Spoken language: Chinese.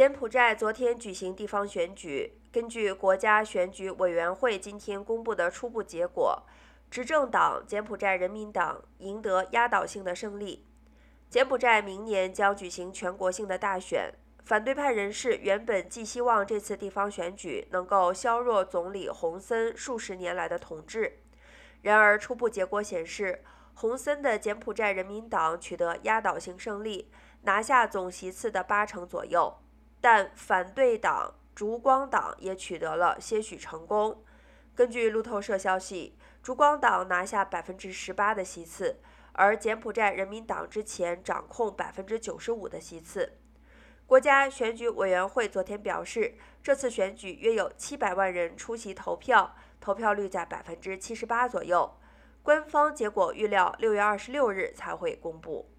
柬埔寨昨天举行地方选举，根据国家选举委员会今天公布的初步结果，执政党柬埔寨人民党赢得压倒性的胜利。柬埔寨明年将举行全国性的大选，反对派人士原本寄希望这次地方选举能够削弱总理洪森数十年来的统治。然而，初步结果显示，洪森的柬埔寨人民党取得压倒性胜利，拿下总席次的八成左右。但反对党烛光党也取得了些许成功。根据路透社消息，烛光党拿下百分之十八的席次，而柬埔寨人民党之前掌控百分之九十五的席次。国家选举委员会昨天表示，这次选举约有七百万人出席投票，投票率在百分之七十八左右。官方结果预料六月二十六日才会公布。